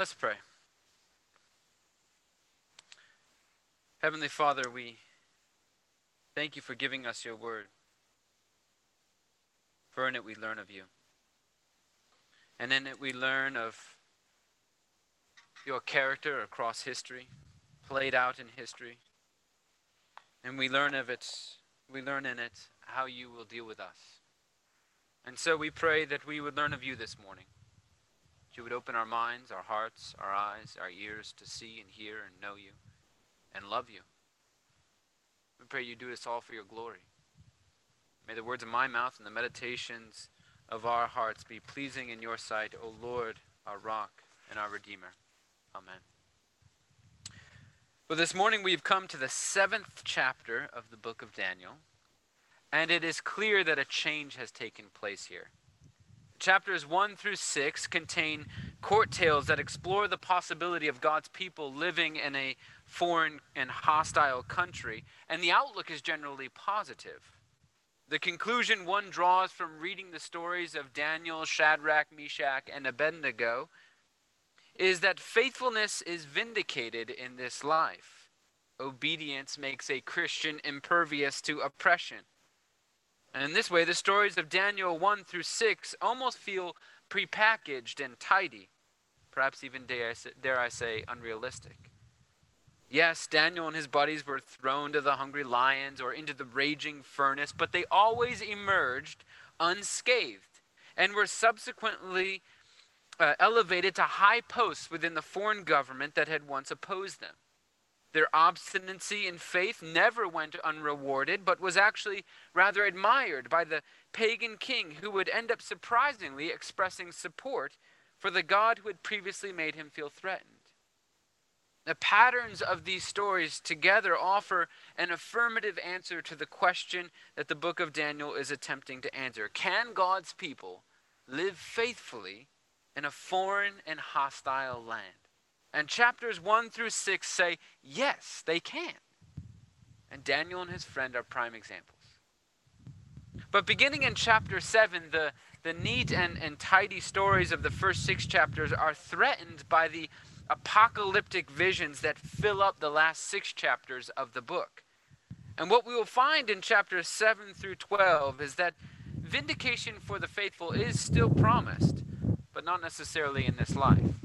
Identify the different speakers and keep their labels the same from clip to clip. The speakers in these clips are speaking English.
Speaker 1: Let's pray. Heavenly Father, we thank you for giving us your word. For in it we learn of you. And in it we learn of your character across history, played out in history. And we learn of it, we learn in it how you will deal with us. And so we pray that we would learn of you this morning. You would open our minds, our hearts, our eyes, our ears to see and hear and know you and love you. We pray you do this all for your glory. May the words of my mouth and the meditations of our hearts be pleasing in your sight, O Lord, our rock and our Redeemer. Amen. Well, this morning we've come to the seventh chapter of the book of Daniel, and it is clear that a change has taken place here. Chapters 1 through 6 contain court tales that explore the possibility of God's people living in a foreign and hostile country, and the outlook is generally positive. The conclusion one draws from reading the stories of Daniel, Shadrach, Meshach, and Abednego is that faithfulness is vindicated in this life. Obedience makes a Christian impervious to oppression. And in this way, the stories of Daniel 1 through 6 almost feel prepackaged and tidy, perhaps even, dare I say, dare I say unrealistic. Yes, Daniel and his buddies were thrown to the hungry lions or into the raging furnace, but they always emerged unscathed and were subsequently uh, elevated to high posts within the foreign government that had once opposed them. Their obstinacy in faith never went unrewarded, but was actually rather admired by the pagan king who would end up surprisingly expressing support for the God who had previously made him feel threatened. The patterns of these stories together offer an affirmative answer to the question that the book of Daniel is attempting to answer Can God's people live faithfully in a foreign and hostile land? And chapters 1 through 6 say, yes, they can. And Daniel and his friend are prime examples. But beginning in chapter 7, the, the neat and, and tidy stories of the first six chapters are threatened by the apocalyptic visions that fill up the last six chapters of the book. And what we will find in chapters 7 through 12 is that vindication for the faithful is still promised, but not necessarily in this life.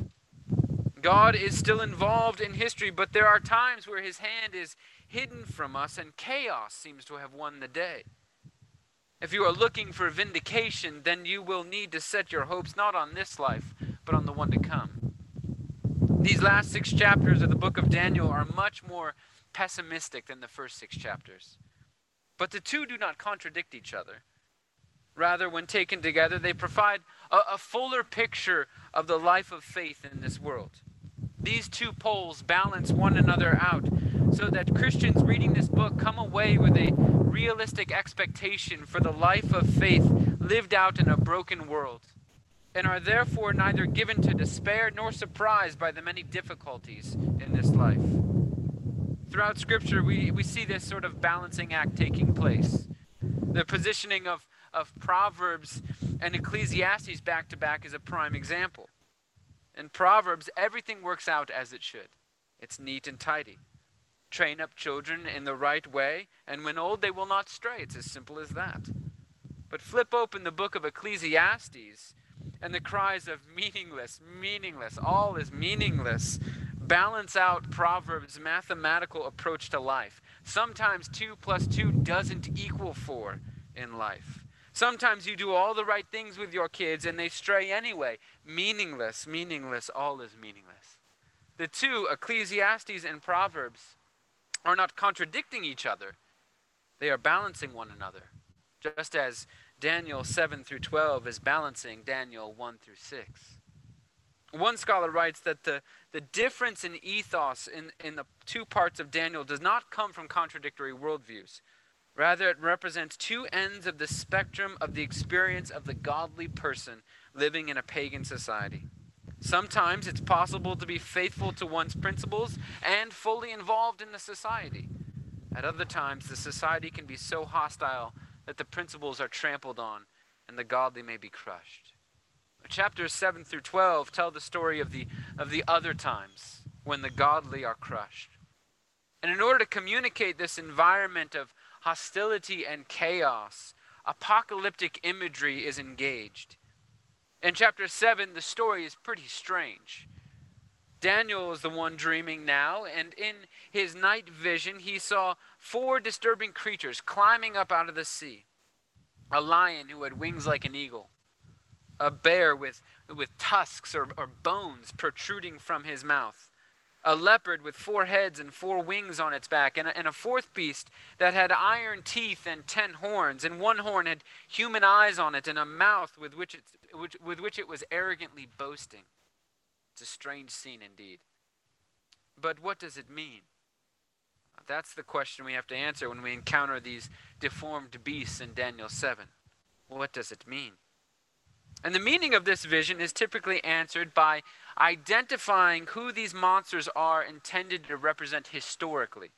Speaker 1: God is still involved in history, but there are times where his hand is hidden from us and chaos seems to have won the day. If you are looking for vindication, then you will need to set your hopes not on this life, but on the one to come. These last six chapters of the book of Daniel are much more pessimistic than the first six chapters. But the two do not contradict each other. Rather, when taken together, they provide a, a fuller picture of the life of faith in this world. These two poles balance one another out so that Christians reading this book come away with a realistic expectation for the life of faith lived out in a broken world and are therefore neither given to despair nor surprised by the many difficulties in this life. Throughout Scripture, we, we see this sort of balancing act taking place. The positioning of, of Proverbs and Ecclesiastes back to back is a prime example. In Proverbs, everything works out as it should. It's neat and tidy. Train up children in the right way, and when old, they will not stray. It's as simple as that. But flip open the book of Ecclesiastes, and the cries of meaningless, meaningless, all is meaningless balance out Proverbs' mathematical approach to life. Sometimes 2 plus 2 doesn't equal 4 in life. Sometimes you do all the right things with your kids and they stray anyway. Meaningless, meaningless, all is meaningless. The two, Ecclesiastes and Proverbs, are not contradicting each other, they are balancing one another. Just as Daniel 7 through 12 is balancing Daniel 1 through 6. One scholar writes that the, the difference in ethos in, in the two parts of Daniel does not come from contradictory worldviews. Rather, it represents two ends of the spectrum of the experience of the godly person living in a pagan society. Sometimes it's possible to be faithful to one's principles and fully involved in the society. At other times, the society can be so hostile that the principles are trampled on and the godly may be crushed. Chapters 7 through 12 tell the story of the, of the other times when the godly are crushed. And in order to communicate this environment of hostility and chaos, apocalyptic imagery is engaged. In chapter 7, the story is pretty strange. Daniel is the one dreaming now, and in his night vision, he saw four disturbing creatures climbing up out of the sea a lion who had wings like an eagle, a bear with, with tusks or, or bones protruding from his mouth, a leopard with four heads and four wings on its back, and a, and a fourth beast that had iron teeth and ten horns, and one horn had human eyes on it, and a mouth with which it, which, with which it was arrogantly boasting. It's a strange scene indeed. But what does it mean? That's the question we have to answer when we encounter these deformed beasts in Daniel 7. What does it mean? And the meaning of this vision is typically answered by identifying who these monsters are intended to represent historically.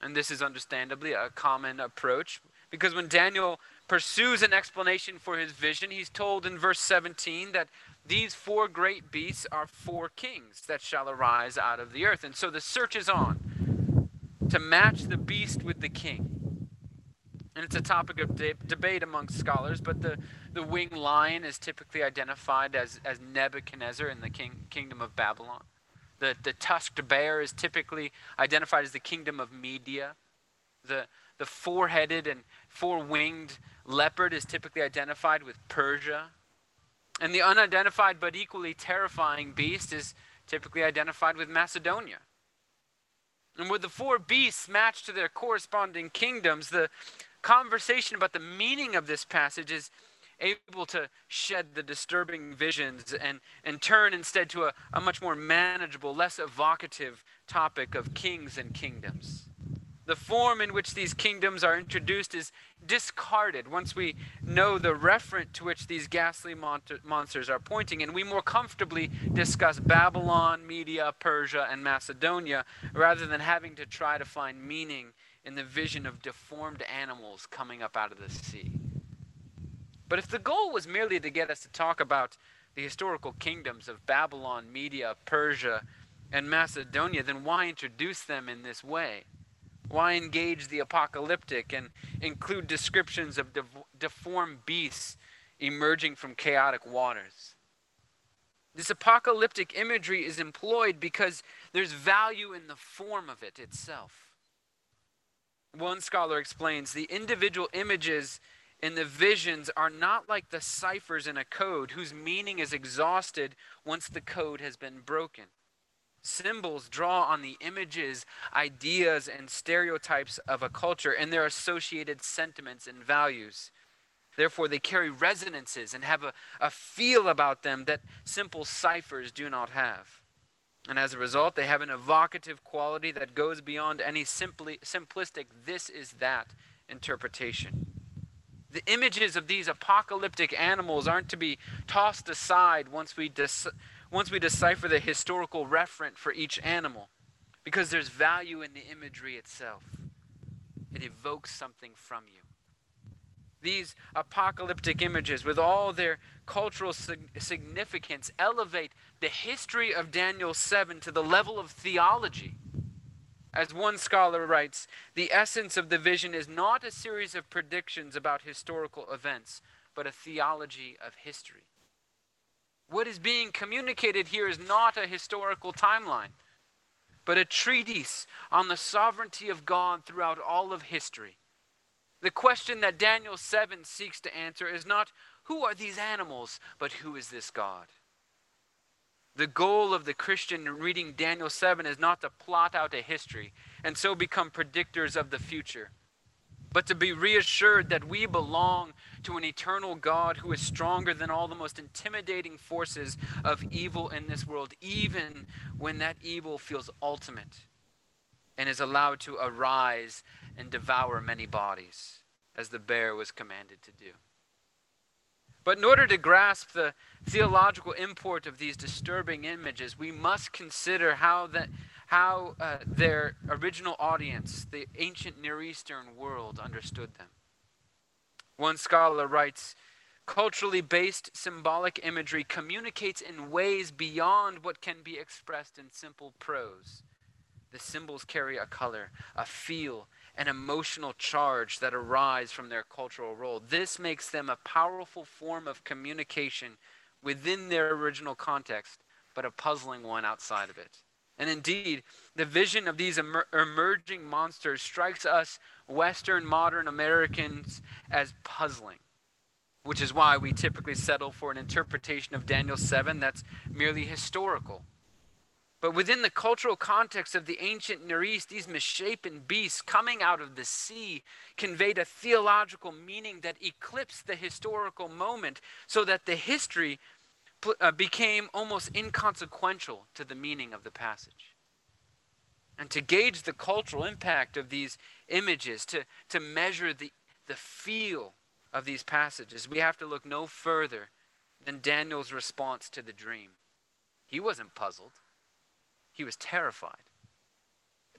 Speaker 1: And this is understandably a common approach because when Daniel pursues an explanation for his vision, he's told in verse 17 that these four great beasts are four kings that shall arise out of the earth. And so the search is on to match the beast with the king. And it's a topic of de- debate among scholars, but the, the winged lion is typically identified as, as Nebuchadnezzar in the king, kingdom of Babylon. The, the tusked bear is typically identified as the kingdom of Media. The, the four headed and four winged leopard is typically identified with Persia. And the unidentified but equally terrifying beast is typically identified with Macedonia. And with the four beasts matched to their corresponding kingdoms, the conversation about the meaning of this passage is able to shed the disturbing visions and, and turn instead to a, a much more manageable, less evocative topic of kings and kingdoms. The form in which these kingdoms are introduced is discarded once we know the referent to which these ghastly monsters are pointing, and we more comfortably discuss Babylon, Media, Persia, and Macedonia rather than having to try to find meaning in the vision of deformed animals coming up out of the sea. But if the goal was merely to get us to talk about the historical kingdoms of Babylon, Media, Persia, and Macedonia, then why introduce them in this way? Why engage the apocalyptic and include descriptions of deformed beasts emerging from chaotic waters? This apocalyptic imagery is employed because there's value in the form of it itself. One scholar explains the individual images in the visions are not like the ciphers in a code whose meaning is exhausted once the code has been broken. Symbols draw on the images, ideas, and stereotypes of a culture and their associated sentiments and values. Therefore, they carry resonances and have a, a feel about them that simple ciphers do not have. And as a result, they have an evocative quality that goes beyond any simply, simplistic this is that interpretation. The images of these apocalyptic animals aren't to be tossed aside once we once we decipher the historical referent for each animal, because there's value in the imagery itself. It evokes something from you. These apocalyptic images, with all their cultural significance, elevate the history of Daniel 7 to the level of theology. As one scholar writes, the essence of the vision is not a series of predictions about historical events, but a theology of history. What is being communicated here is not a historical timeline, but a treatise on the sovereignty of God throughout all of history. The question that Daniel 7 seeks to answer is not who are these animals, but who is this God? The goal of the Christian reading Daniel 7 is not to plot out a history and so become predictors of the future but to be reassured that we belong to an eternal God who is stronger than all the most intimidating forces of evil in this world, even when that evil feels ultimate and is allowed to arise and devour many bodies, as the bear was commanded to do. But in order to grasp the theological import of these disturbing images, we must consider how that how uh, their original audience, the ancient Near Eastern world, understood them. One scholar writes culturally based symbolic imagery communicates in ways beyond what can be expressed in simple prose. The symbols carry a color, a feel, an emotional charge that arise from their cultural role. This makes them a powerful form of communication within their original context, but a puzzling one outside of it. And indeed, the vision of these emer- emerging monsters strikes us Western modern Americans as puzzling, which is why we typically settle for an interpretation of Daniel 7 that's merely historical. But within the cultural context of the ancient Near East, these misshapen beasts coming out of the sea conveyed a theological meaning that eclipsed the historical moment, so that the history uh, became almost inconsequential to the meaning of the passage. And to gauge the cultural impact of these images, to, to measure the, the feel of these passages, we have to look no further than Daniel's response to the dream. He wasn't puzzled, he was terrified.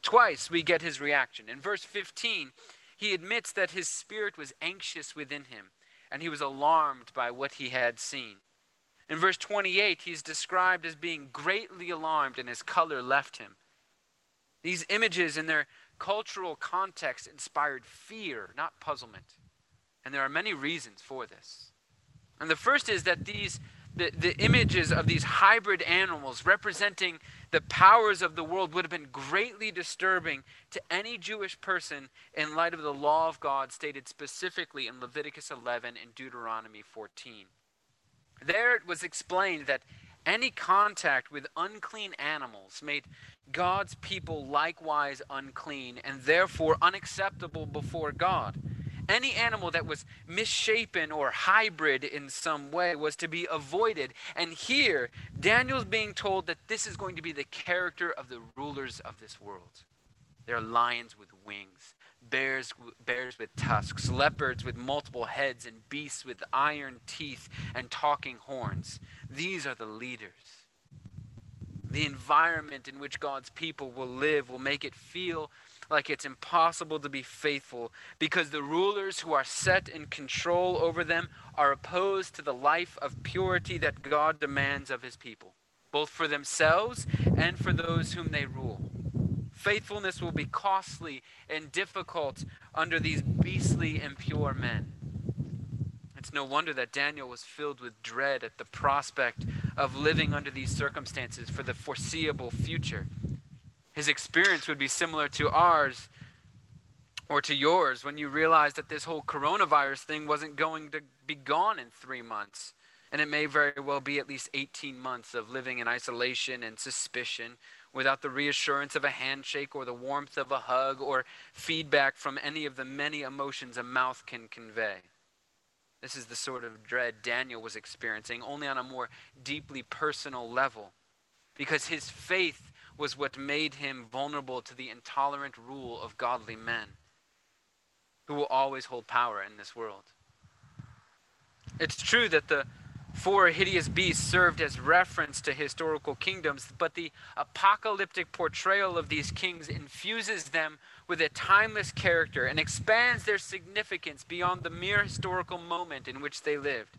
Speaker 1: Twice we get his reaction. In verse 15, he admits that his spirit was anxious within him and he was alarmed by what he had seen. In verse 28, he's described as being greatly alarmed and his color left him. These images, in their cultural context, inspired fear, not puzzlement. And there are many reasons for this. And the first is that these the, the images of these hybrid animals representing the powers of the world would have been greatly disturbing to any Jewish person in light of the law of God stated specifically in Leviticus 11 and Deuteronomy 14. There it was explained that any contact with unclean animals made God's people likewise unclean and therefore unacceptable before God. Any animal that was misshapen or hybrid in some way was to be avoided. And here, Daniel's being told that this is going to be the character of the rulers of this world. They're lions with wings bears, bears with tusks, leopards with multiple heads, and beasts with iron teeth and talking horns. These are the leaders. The environment in which God's people will live will make it feel like it's impossible to be faithful because the rulers who are set in control over them are opposed to the life of purity that God demands of his people, both for themselves and for those whom they rule. Faithfulness will be costly and difficult under these beastly, impure men. It's no wonder that Daniel was filled with dread at the prospect of living under these circumstances for the foreseeable future. His experience would be similar to ours or to yours when you realize that this whole coronavirus thing wasn't going to be gone in three months. And it may very well be at least 18 months of living in isolation and suspicion without the reassurance of a handshake or the warmth of a hug or feedback from any of the many emotions a mouth can convey. This is the sort of dread Daniel was experiencing, only on a more deeply personal level, because his faith was what made him vulnerable to the intolerant rule of godly men who will always hold power in this world. It's true that the Four hideous beasts served as reference to historical kingdoms, but the apocalyptic portrayal of these kings infuses them with a timeless character and expands their significance beyond the mere historical moment in which they lived.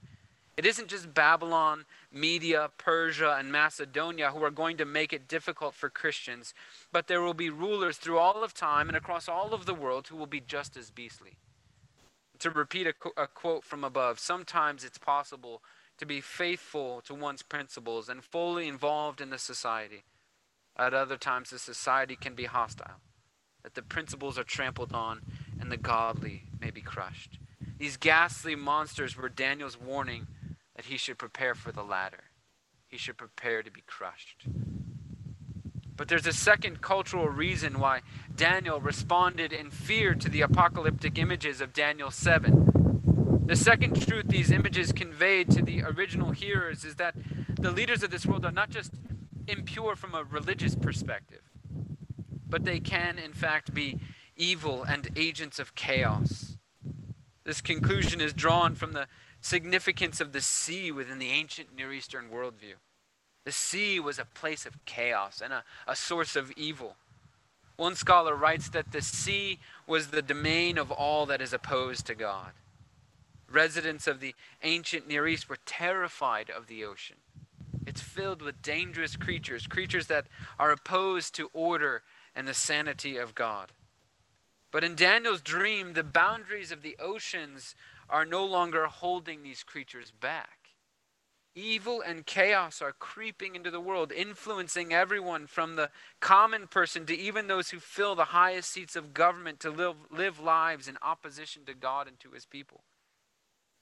Speaker 1: It isn't just Babylon, Media, Persia, and Macedonia who are going to make it difficult for Christians, but there will be rulers through all of time and across all of the world who will be just as beastly. To repeat a, a quote from above, sometimes it's possible to be faithful to one's principles and fully involved in the society. At other times, the society can be hostile, that the principles are trampled on and the godly may be crushed. These ghastly monsters were Daniel's warning that he should prepare for the latter. He should prepare to be crushed. But there's a second cultural reason why Daniel responded in fear to the apocalyptic images of Daniel 7. The second truth these images conveyed to the original hearers is that the leaders of this world are not just impure from a religious perspective, but they can, in fact, be evil and agents of chaos. This conclusion is drawn from the significance of the sea within the ancient Near Eastern worldview. The sea was a place of chaos and a, a source of evil. One scholar writes that the sea was the domain of all that is opposed to God. Residents of the ancient Near East were terrified of the ocean. It's filled with dangerous creatures, creatures that are opposed to order and the sanity of God. But in Daniel's dream, the boundaries of the oceans are no longer holding these creatures back. Evil and chaos are creeping into the world, influencing everyone from the common person to even those who fill the highest seats of government to live, live lives in opposition to God and to his people.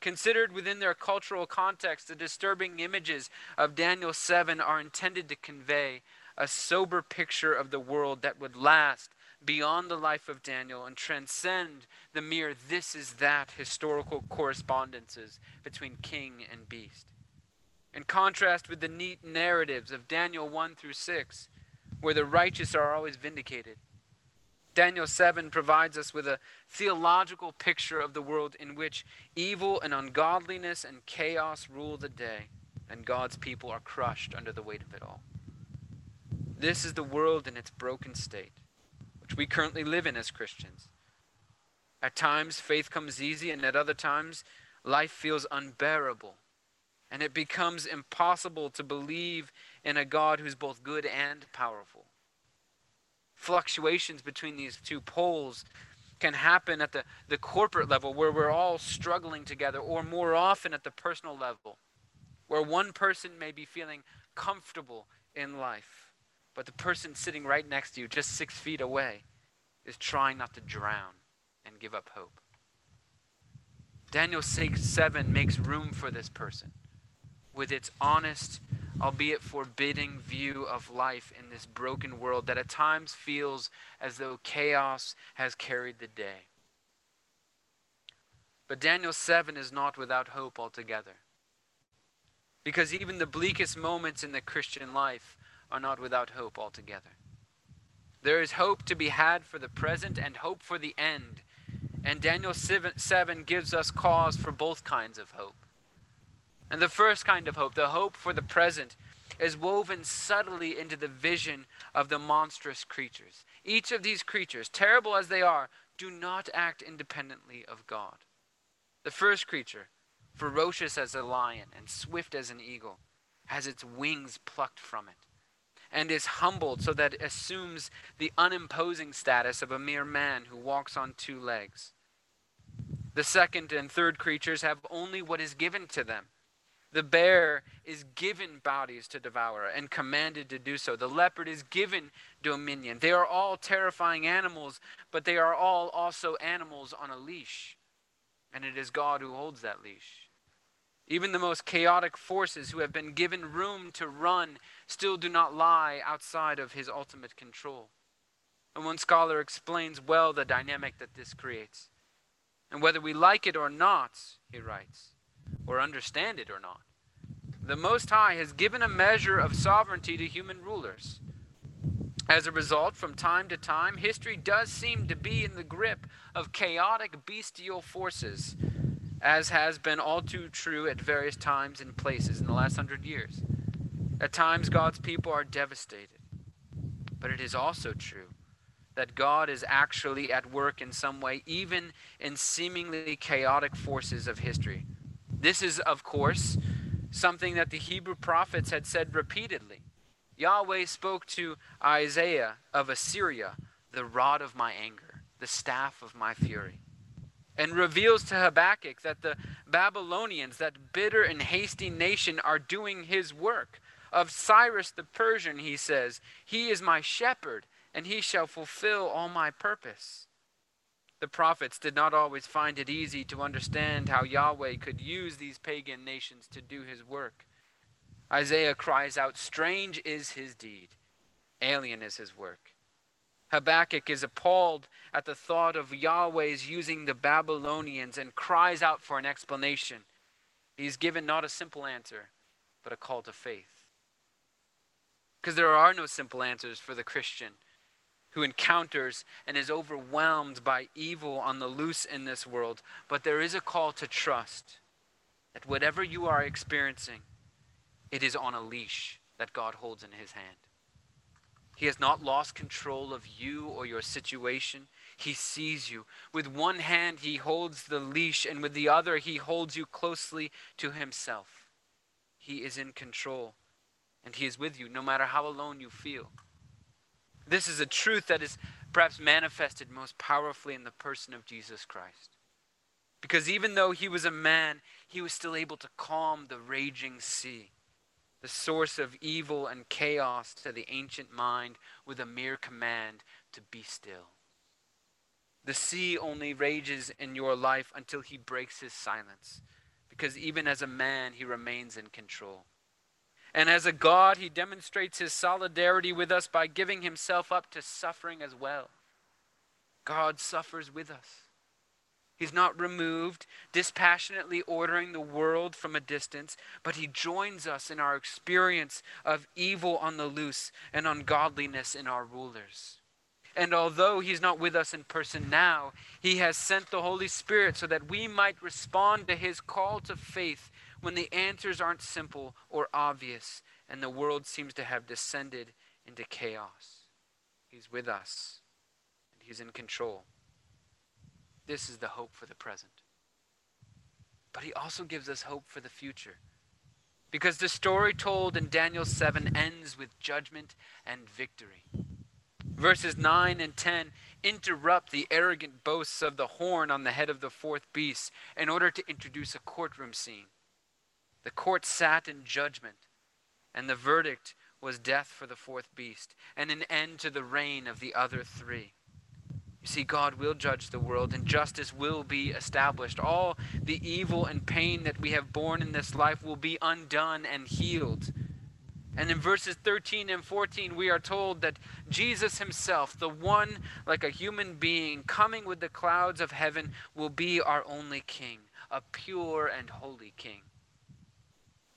Speaker 1: Considered within their cultural context, the disturbing images of Daniel 7 are intended to convey a sober picture of the world that would last beyond the life of Daniel and transcend the mere this is that historical correspondences between king and beast. In contrast with the neat narratives of Daniel 1 through 6, where the righteous are always vindicated, Daniel 7 provides us with a theological picture of the world in which evil and ungodliness and chaos rule the day, and God's people are crushed under the weight of it all. This is the world in its broken state, which we currently live in as Christians. At times, faith comes easy, and at other times, life feels unbearable. And it becomes impossible to believe in a God who's both good and powerful fluctuations between these two poles can happen at the, the corporate level where we're all struggling together, or more often at the personal level, where one person may be feeling comfortable in life, but the person sitting right next to you, just six feet away, is trying not to drown and give up hope. Daniel 6 7 makes room for this person with its honest albeit forbidding view of life in this broken world that at times feels as though chaos has carried the day. But Daniel 7 is not without hope altogether. Because even the bleakest moments in the Christian life are not without hope altogether. There is hope to be had for the present and hope for the end. And Daniel 7 gives us cause for both kinds of hope. And the first kind of hope, the hope for the present, is woven subtly into the vision of the monstrous creatures. Each of these creatures, terrible as they are, do not act independently of God. The first creature, ferocious as a lion and swift as an eagle, has its wings plucked from it and is humbled so that it assumes the unimposing status of a mere man who walks on two legs. The second and third creatures have only what is given to them the bear is given bodies to devour and commanded to do so. The leopard is given dominion. They are all terrifying animals, but they are all also animals on a leash. And it is God who holds that leash. Even the most chaotic forces who have been given room to run still do not lie outside of his ultimate control. And one scholar explains well the dynamic that this creates. And whether we like it or not, he writes, or understand it or not. The Most High has given a measure of sovereignty to human rulers. As a result, from time to time, history does seem to be in the grip of chaotic bestial forces, as has been all too true at various times and places in the last hundred years. At times, God's people are devastated. But it is also true that God is actually at work in some way, even in seemingly chaotic forces of history. This is, of course, something that the Hebrew prophets had said repeatedly. Yahweh spoke to Isaiah of Assyria, the rod of my anger, the staff of my fury, and reveals to Habakkuk that the Babylonians, that bitter and hasty nation, are doing his work. Of Cyrus the Persian, he says, He is my shepherd, and he shall fulfill all my purpose. The prophets did not always find it easy to understand how Yahweh could use these pagan nations to do his work. Isaiah cries out, Strange is his deed, alien is his work. Habakkuk is appalled at the thought of Yahweh's using the Babylonians and cries out for an explanation. He's given not a simple answer, but a call to faith. Because there are no simple answers for the Christian who encounters and is overwhelmed by evil on the loose in this world. But there is a call to trust that whatever you are experiencing, it is on a leash that God holds in his hand. He has not lost control of you or your situation. he sees you. With one hand, he holds the leash, and with the other, he holds you closely to himself. He is in control, and he is with you no matter how alone you feel. This is a truth that is perhaps manifested most powerfully in the person of Jesus Christ. Because even though he was a man, he was still able to calm the raging sea, the source of evil and chaos to the ancient mind with a mere command to be still. The sea only rages in your life until he breaks his silence, because even as a man, he remains in control. And as a God, he demonstrates his solidarity with us by giving himself up to suffering as well. God suffers with us. He's not removed, dispassionately ordering the world from a distance, but he joins us in our experience of evil on the loose and ungodliness in our rulers. And although he's not with us in person now, he has sent the Holy Spirit so that we might respond to his call to faith when the answers aren't simple or obvious and the world seems to have descended into chaos. He's with us, and he's in control. This is the hope for the present. But he also gives us hope for the future. Because the story told in Daniel 7 ends with judgment and victory. Verses 9 and 10 interrupt the arrogant boasts of the horn on the head of the fourth beast in order to introduce a courtroom scene. The court sat in judgment, and the verdict was death for the fourth beast and an end to the reign of the other three. You see, God will judge the world and justice will be established. All the evil and pain that we have borne in this life will be undone and healed. And in verses 13 and 14, we are told that Jesus himself, the one like a human being coming with the clouds of heaven, will be our only king, a pure and holy king.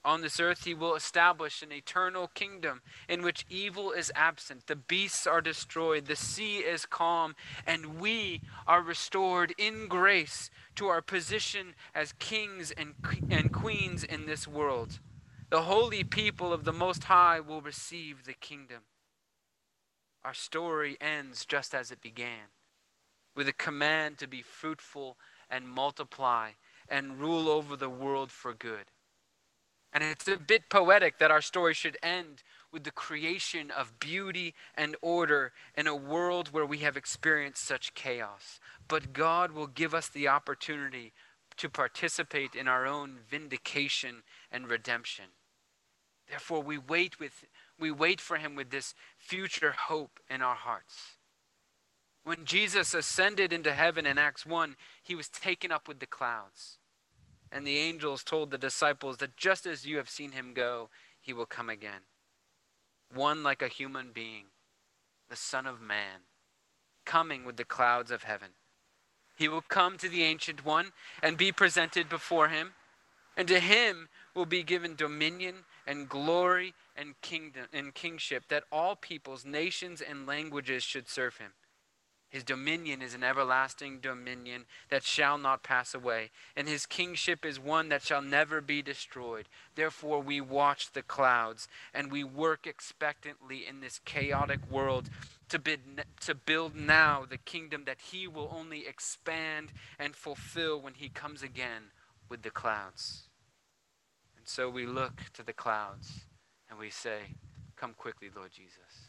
Speaker 1: On this earth, he will establish an eternal kingdom in which evil is absent, the beasts are destroyed, the sea is calm, and we are restored in grace to our position as kings and, and queens in this world. The holy people of the Most High will receive the kingdom. Our story ends just as it began with a command to be fruitful and multiply and rule over the world for good. And it's a bit poetic that our story should end with the creation of beauty and order in a world where we have experienced such chaos. But God will give us the opportunity to participate in our own vindication and redemption. Therefore, we wait, with, we wait for him with this future hope in our hearts. When Jesus ascended into heaven in Acts 1, he was taken up with the clouds. And the angels told the disciples that just as you have seen him go, he will come again. One like a human being, the Son of Man, coming with the clouds of heaven. He will come to the Ancient One and be presented before him, and to him will be given dominion and glory and kingdom and kingship that all peoples, nations, and languages should serve him. His dominion is an everlasting dominion that shall not pass away, and his kingship is one that shall never be destroyed. Therefore, we watch the clouds and we work expectantly in this chaotic world to, bid, to build now the kingdom that he will only expand and fulfill when he comes again with the clouds. And so we look to the clouds and we say, Come quickly, Lord Jesus.